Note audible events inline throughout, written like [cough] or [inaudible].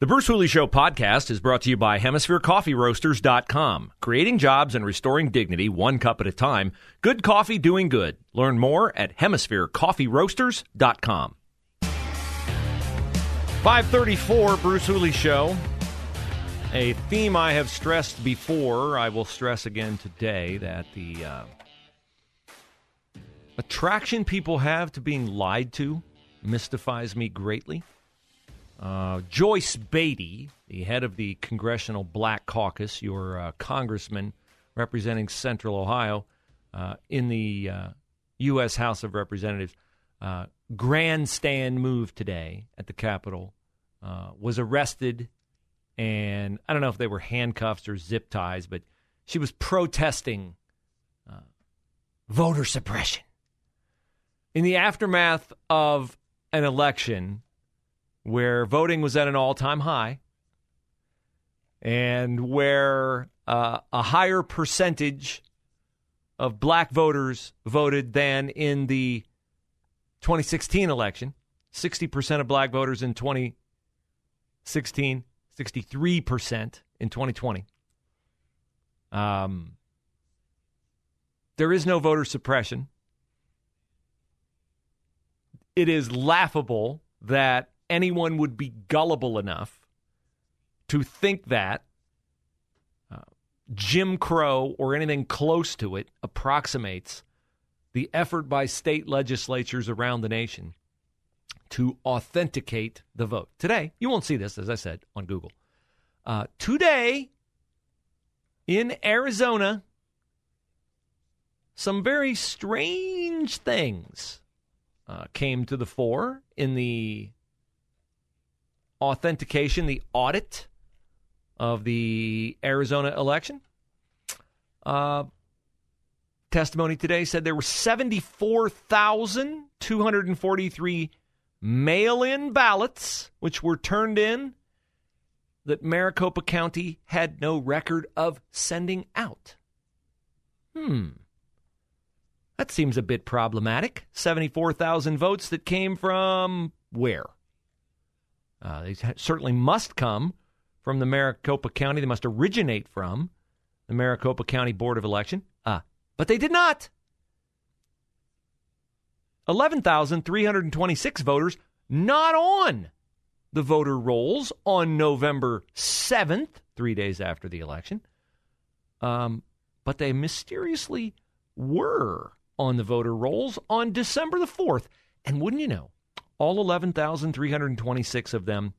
The Bruce Hooley Show podcast is brought to you by HemisphereCoffeeRoasters.com. Creating jobs and restoring dignity one cup at a time. Good coffee doing good. Learn more at HemisphereCoffeeRoasters.com. 534 Bruce Hooley Show. A theme I have stressed before, I will stress again today that the uh, attraction people have to being lied to mystifies me greatly. Uh, Joyce Beatty, the head of the Congressional Black Caucus, your uh, congressman representing Central Ohio uh, in the U.S. Uh, House of Representatives, uh, grandstand move today at the Capitol, was arrested. And I don't know if they were handcuffs or zip ties, but she was protesting voter suppression. In the aftermath of an election where voting was at an all time high and where uh, a higher percentage of black voters voted than in the 2016 election. 60% of black voters in 2016, 63% in 2020. Um, there is no voter suppression. It is laughable that anyone would be gullible enough to think that uh, Jim Crow or anything close to it approximates the effort by state legislatures around the nation to authenticate the vote. Today, you won't see this, as I said, on Google. Uh, today, in Arizona, some very strange things uh, came to the fore in the authentication, the audit of the Arizona election. Uh, testimony today said there were 74,243 mail in ballots which were turned in that Maricopa County had no record of sending out. Hmm. That seems a bit problematic. 74,000 votes that came from where? Uh, they certainly must come from the Maricopa County. They must originate from the Maricopa County Board of Election. Uh, but they did not. 11,326 voters not on the voter rolls on November 7th, three days after the election. Um, but they mysteriously were on the voter rolls on December the 4th. And wouldn't you know, all 11,326 of them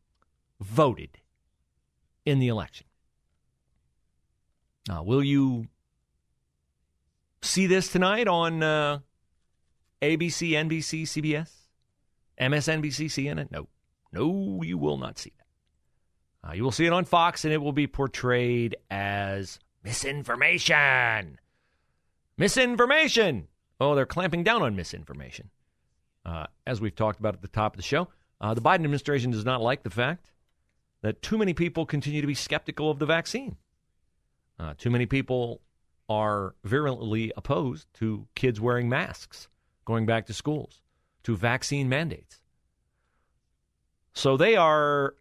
voted in the election. Now, will you see this tonight on uh, ABC, NBC, CBS, MSNBC, CNN? No. No, you will not see that. Uh, you will see it on Fox, and it will be portrayed as misinformation. Misinformation. Oh, they're clamping down on misinformation. Uh, as we've talked about at the top of the show, uh, the Biden administration does not like the fact that too many people continue to be skeptical of the vaccine. Uh, too many people are virulently opposed to kids wearing masks, going back to schools, to vaccine mandates. So they are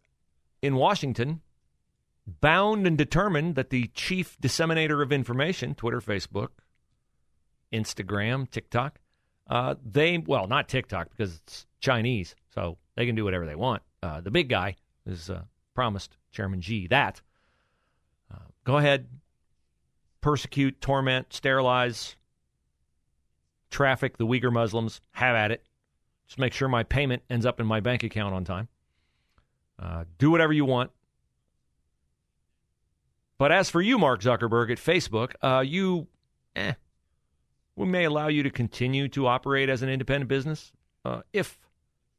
in Washington bound and determined that the chief disseminator of information, Twitter, Facebook, Instagram, TikTok, uh, they well, not TikTok because it's Chinese, so they can do whatever they want. Uh, the big guy is uh, promised Chairman Xi that. Uh, go ahead, persecute, torment, sterilize, traffic the Uyghur Muslims. Have at it. Just make sure my payment ends up in my bank account on time. Uh, do whatever you want. But as for you, Mark Zuckerberg at Facebook, uh, you, eh, we may allow you to continue to operate as an independent business uh, if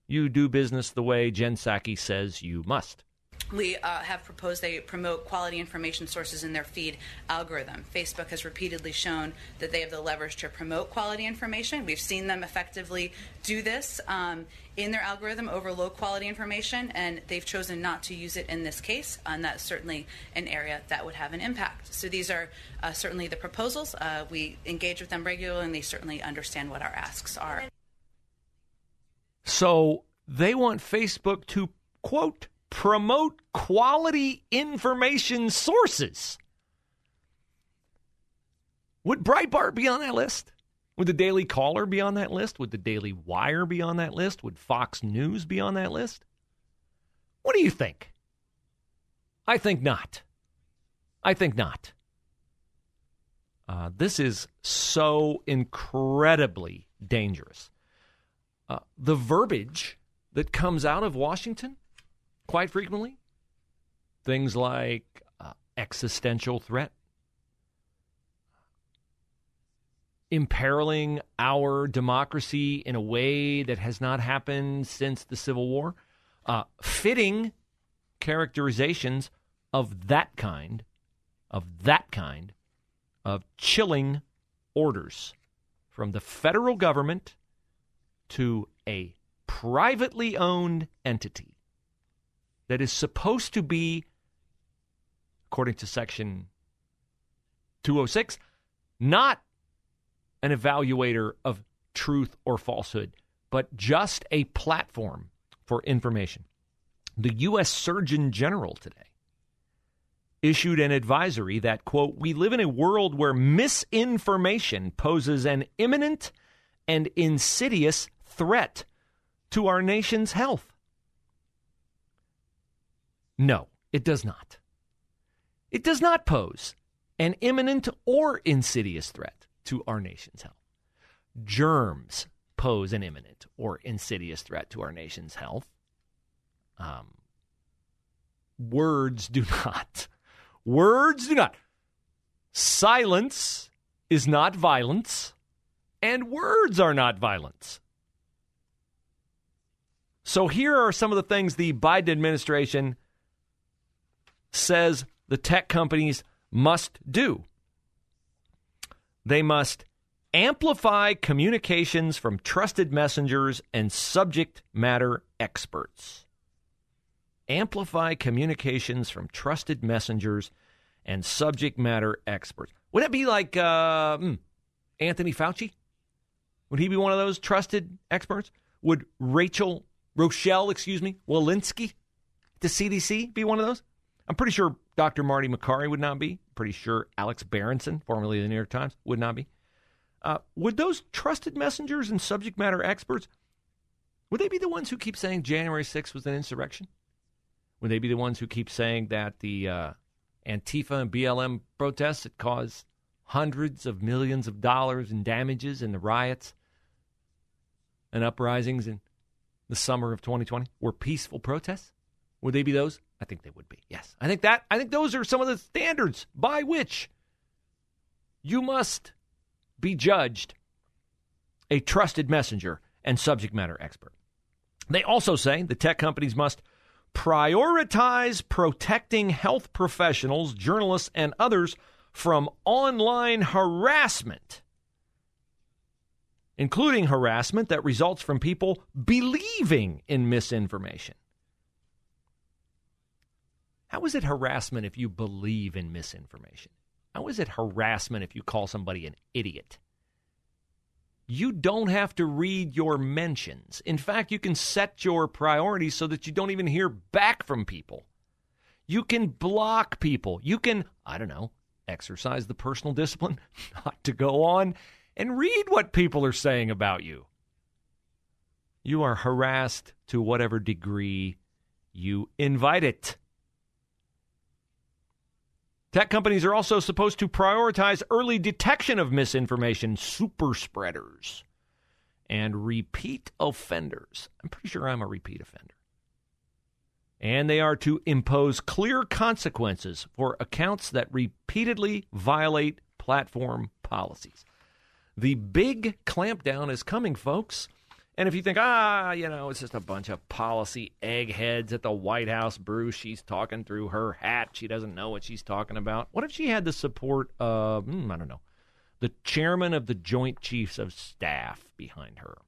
you do business the way Jen Psaki says you must. We uh, have proposed they promote quality information sources in their feed algorithm. Facebook has repeatedly shown that they have the leverage to promote quality information. We've seen them effectively do this um, in their algorithm over low quality information, and they've chosen not to use it in this case, and that's certainly an area that would have an impact. So these are uh, certainly the proposals. Uh, we engage with them regularly, and they certainly understand what our asks are. So they want Facebook to, quote, promote quality information sources. Would Breitbart be on that list? Would the Daily Caller be on that list? Would the Daily Wire be on that list? Would Fox News be on that list? What do you think? I think not. I think not. Uh, this is so incredibly dangerous. Uh, the verbiage that comes out of Washington quite frequently. Things like uh, existential threat, imperiling our democracy in a way that has not happened since the Civil War, uh, fitting characterizations of that kind, of that kind of chilling orders from the federal government to a privately owned entity that is supposed to be, according to Section 206, not an evaluator of truth or falsehood, but just a platform for information. The U.S. Surgeon General today issued an advisory that, quote, we live in a world where misinformation poses an imminent and insidious threat to our nation's health. No, it does not. It does not pose an imminent or insidious threat to our nation's health. Germs pose an imminent or insidious threat to our nation's health. Um, words do [laughs] not. Words do not. Silence is not violence, and words are not violence. So here are some of the things the Biden administration says the tech companies must do. They must amplify communications from trusted messengers and subject matter experts. Amplify communications from trusted messengers and subject matter experts. Would that be like uh, hmm, Anthony Fauci? Would he be one of those trusted experts? Would Rachel, Rochelle, excuse me, Walensky, the CDC, be one of those? I'm pretty sure Dr. Marty Makary would not be. Pretty sure Alex Berenson, formerly of the New York Times, would not be. Uh, would those trusted messengers and subject matter experts, would they be the ones who keep saying January 6th was an insurrection? Would they be the ones who keep saying that the uh, Antifa and BLM protests that caused hundreds of millions of dollars in damages in the riots and uprisings in the summer of 2020 were peaceful protests? Would they be those? I think they would be. Yes. I think that I think those are some of the standards by which you must be judged a trusted messenger and subject matter expert. They also say the tech companies must prioritize protecting health professionals, journalists, and others from online harassment, including harassment that results from people believing in misinformation. How is it harassment if you believe in misinformation? How is it harassment if you call somebody an idiot? You don't have to read your mentions. In fact, you can set your priorities so that you don't even hear back from people. You can block people. You can, I don't know, exercise the personal discipline [laughs] not to go on and read what people are saying about you. You are harassed to whatever degree you invite it. Tech companies are also supposed to prioritize early detection of misinformation, super spreaders, and repeat offenders. I'm pretty sure I'm a repeat offender. And they are to impose clear consequences for accounts that repeatedly violate platform policies. The big clampdown is coming, folks. And if you think, ah, you know, it's just a bunch of policy eggheads at the White House, Bruce, she's talking through her hat. She doesn't know what she's talking about. What if she had the support of, hmm, I don't know, the chairman of the Joint Chiefs of Staff behind her?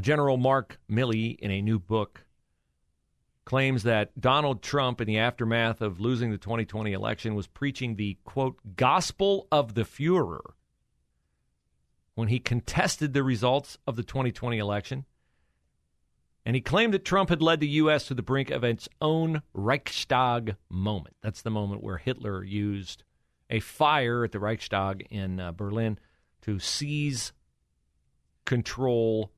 General Mark Milley, in a new book, claims that Donald Trump, in the aftermath of losing the 2020 election, was preaching the, quote, gospel of the Fuhrer when he contested the results of the 2020 election. And he claimed that Trump had led the U.S. to the brink of its own Reichstag moment. That's the moment where Hitler used a fire at the Reichstag in uh, Berlin to seize control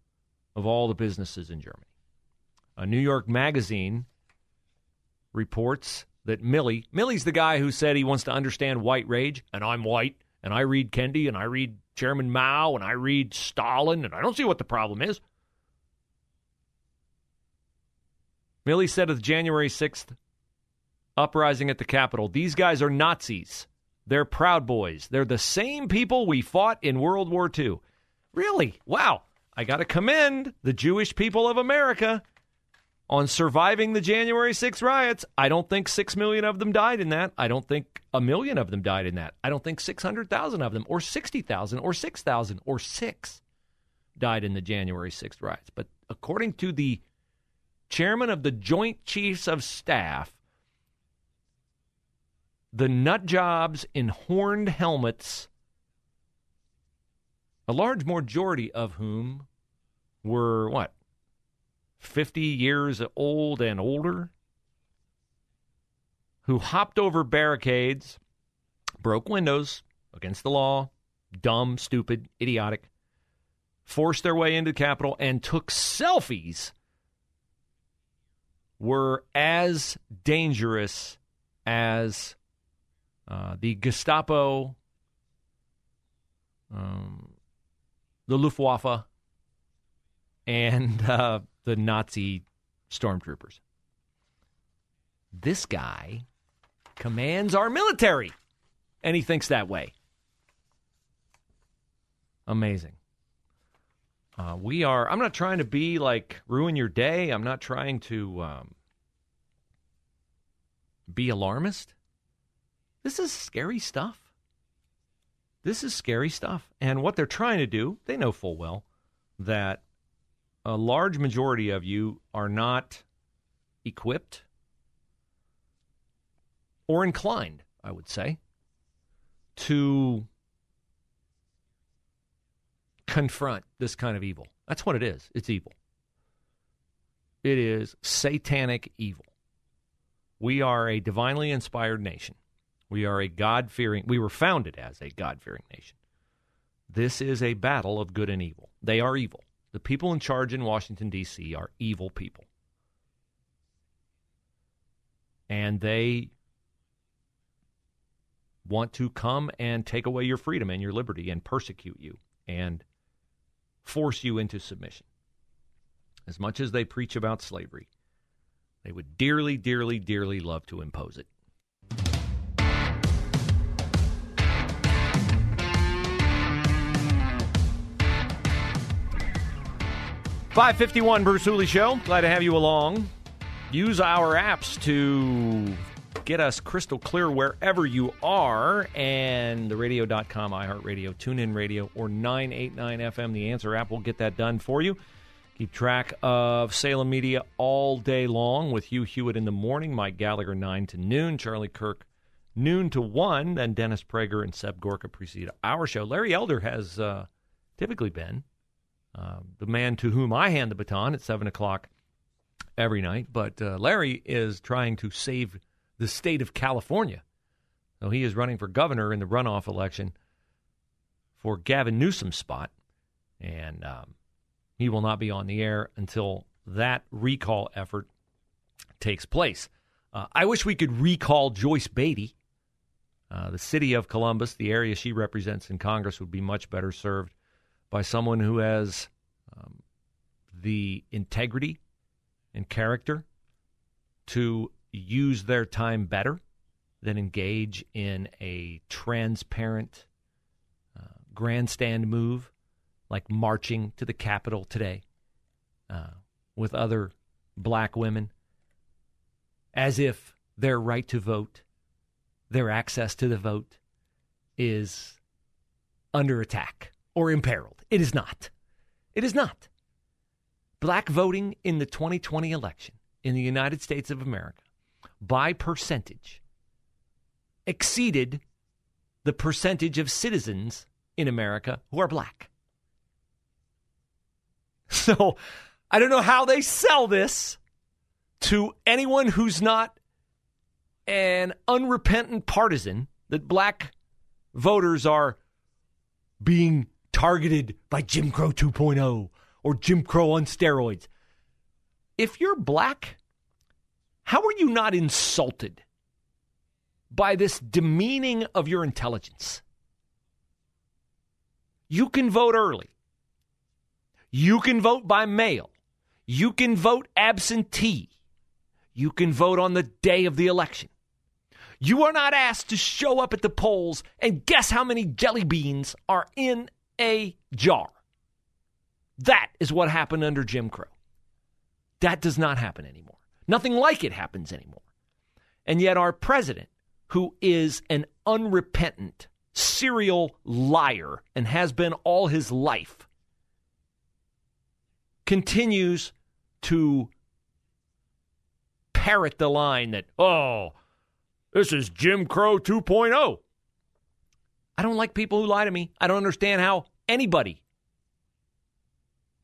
of all the businesses in Germany. A New York magazine reports that Milley, Milley's the guy who said he wants to understand white rage, and I'm white, and I read Kendi, and I read Chairman Mao and I read Stalin and I don't see what the problem is. Milley said of the January 6th uprising at the Capitol, these guys are Nazis. They're Proud Boys. They're the same people we fought in World War II. Really? Wow. I got to commend the Jewish people of America on surviving the January 6 riots. I don't think 6 million of them died in that. I don't think a million of them died in that. I don't think 600,000 of them, or 60,000, or 6,000, or 6 died in the January 6th riots. But according to the chairman of the Joint Chiefs of Staff, the nut jobs in horned helmets, a large majority of whom were what? 50 years old and older who hopped over barricades, broke windows against the law, dumb, stupid, idiotic, forced their way into the Capitol, and took selfies were as dangerous as uh, the Gestapo, um, the Luftwaffe, and uh, the Nazi stormtroopers. This guy commands our military, and he thinks that way. Amazing. Uh, we are. I'm not trying to be like ruin your day. I'm not trying to um, be alarmist. This is scary stuff. This is scary stuff. And what they're trying to do, they know full well that a large majority of you are not equipped or inclined, I would say, to confront this kind of evil. That's what it is. It's evil. It is satanic evil. We are a divinely inspired nation. We are a God fearing, we were founded as a God fearing nation. This is a battle of good and evil. They are evil. The people in charge in Washington, D.C. are evil people. And they want to come and take away your freedom and your liberty and persecute you and force you into submission. As much as they preach about slavery, they would dearly, dearly, dearly love to impose it. 551 Bruce Hooley Show. Glad to have you along. Use our apps to get us crystal clear wherever you are. And the radio.com, iHeartRadio, TuneIn Radio, or 989 FM, the Answer app will get that done for you. Keep track of Salem Media all day long with Hugh Hewitt in the morning, Mike Gallagher 9 to noon, Charlie Kirk noon to 1, then Dennis Prager and Seb Gorka precede our show. Larry Elder has uh, typically been uh, the man to whom I hand the baton at 7 o'clock every night. But uh, Larry is trying to save the state of California. So he is running for governor in the runoff election for Gavin Newsom's spot. And um, he will not be on the air until that recall effort takes place. Uh, I wish we could recall Joyce Beatty. Uh, the city of Columbus, the area she represents in Congress, would be much better served by someone who has um, the integrity and character to use their time better than engage in a transparent uh, grandstand move like marching to the Capitol today uh, with other black women, as if their right to vote, their access to the vote, is under attack or imperiled. It is not. It is not. Black voting in the 2020 election in the United States of America by percentage exceeded the percentage of citizens in America who are black. [laughs] So I don't know how they sell this to anyone who's not an unrepentant partisan that black voters are being targeted by Jim Crow 2.0 or Jim Crow on steroids. If you're black, how are you not insulted by this demeaning of your intelligence? You can vote early. You can vote by mail. You can vote absentee. You can vote on the day of the election. You are not asked to show up at the polls and guess how many jelly beans are in a jar. That is what happened under Jim Crow. That does not happen anymore. Nothing like it happens anymore. And yet, our president, who is an unrepentant, serial liar and has been all his life, continues to parrot the line that, oh, this is Jim Crow 2.0. I don't like people who lie to me. I don't understand how anybody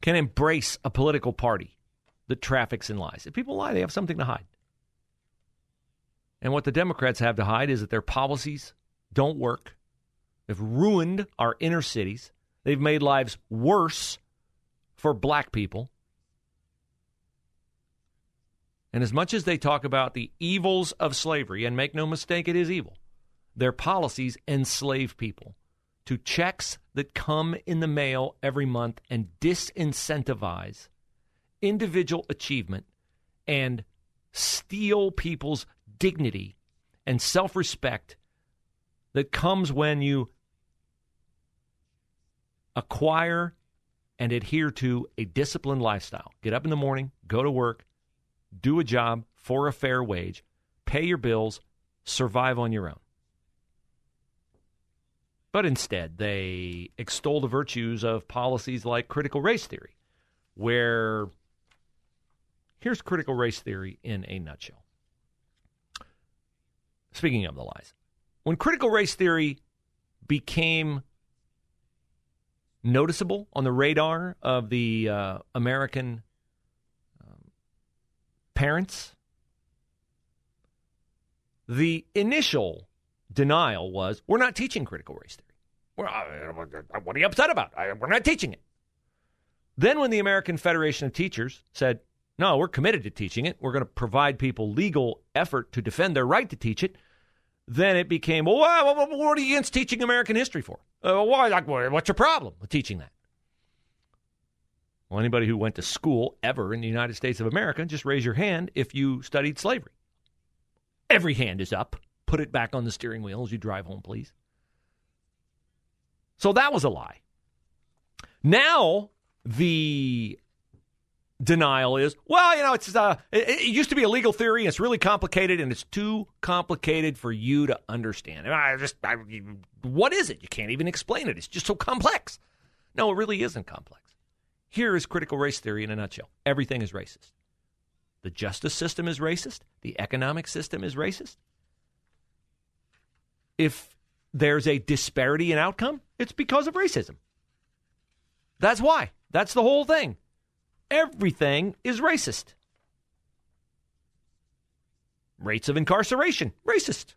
can embrace a political party that traffics in lies. If people lie, they have something to hide. And what the Democrats have to hide is that their policies don't work. They've ruined our inner cities. They've made lives worse for black people. And as much as they talk about the evils of slavery, and make no mistake, it is evil, their policies enslave people to checks that come in the mail every month and disincentivize individual achievement and steal people's dignity and self respect that comes when you acquire and adhere to a disciplined lifestyle. Get up in the morning, go to work, do a job for a fair wage, pay your bills, survive on your own. But instead, they extol the virtues of policies like critical race theory, where here's critical race theory in a nutshell. Speaking of the lies, when critical race theory became noticeable on the radar of the uh, American um, parents, the initial denial was we're not teaching critical race theory. Well, what are you upset about? we're not teaching it. Then, when the American Federation of Teachers said, no, we're committed to teaching it, we're going to provide people legal effort to defend their right to teach it, then it became, well, what are you against teaching American history for? Uh, why, like, what's your problem with teaching that? Well, anybody who went to school ever in the United States of America, just raise your hand if you studied slavery. Every hand is up. Put it back on the steering wheel as you drive home, please. So that was a lie. Now the denial is, well, you know, it's uh, it, it, used to be a legal theory. And it's really complicated, and it's too complicated for you to understand. I just, I, what is it? You can't even explain it. It's just so complex. No, it really isn't complex. Here is critical race theory in a nutshell. Everything is racist. The justice system is racist. The economic system is racist. If there's a disparity in outcome, it's because of racism. That's why. That's the whole thing. Everything is racist. Rates of incarceration, racist.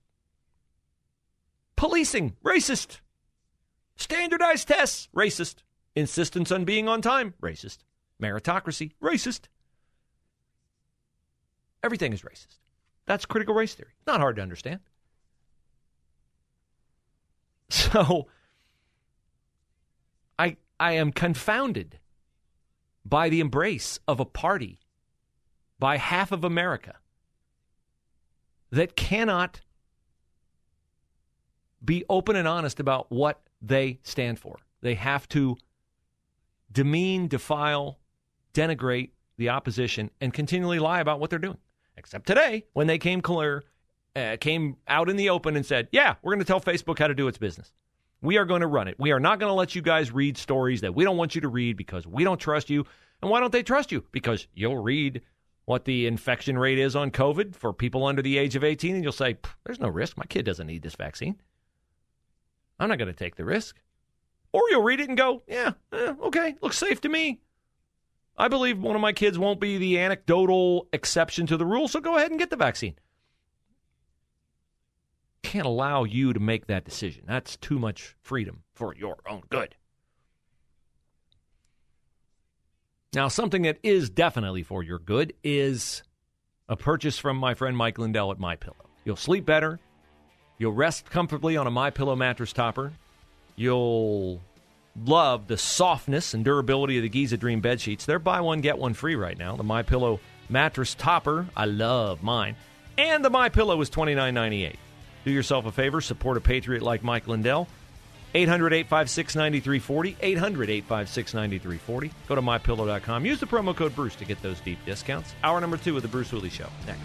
Policing, racist. Standardized tests, racist. Insistence on being on time, racist. Meritocracy, racist. Everything is racist. That's critical race theory. Not hard to understand. [laughs] So I I am confounded by the embrace of a party by half of America that cannot be open and honest about what they stand for. They have to demean, defile, denigrate the opposition, and continually lie about what they're doing. Except today, when they came clear, uh, came out in the open and said, "Yeah, we're going to tell Facebook how to do its business. We are going to run it. We are not going to let you guys read stories that we don't want you to read because we don't trust you." And why don't they trust you? Because you'll read what the infection rate is on COVID for people under the age of 18, and you'll say, "There's no risk. My kid doesn't need this vaccine. I'm not going to take the risk." Or you'll read it and go, "Yeah, eh, okay, looks safe to me." I believe one of my kids won't be the anecdotal exception to the rule, so go ahead and get the vaccine. Can't allow you to make that decision. That's too much freedom for your own good. Now, something that is definitely for your good is a purchase from my friend Mike Lindell at My Pillow. You'll sleep better. You'll rest comfortably on a My Pillow mattress topper. You'll love the softness and durability of the Giza Dream bed sheets. They're buy one get one free right now. The My Pillow mattress topper, I love mine, and the My Pillow is twenty nine ninety eight. Do yourself a favor, support a patriot like Mike Lindell. 800 856 9340. 800 856 9340. Go to mypillow.com. Use the promo code Bruce to get those deep discounts. Hour number two of The Bruce Hooley Show. Next.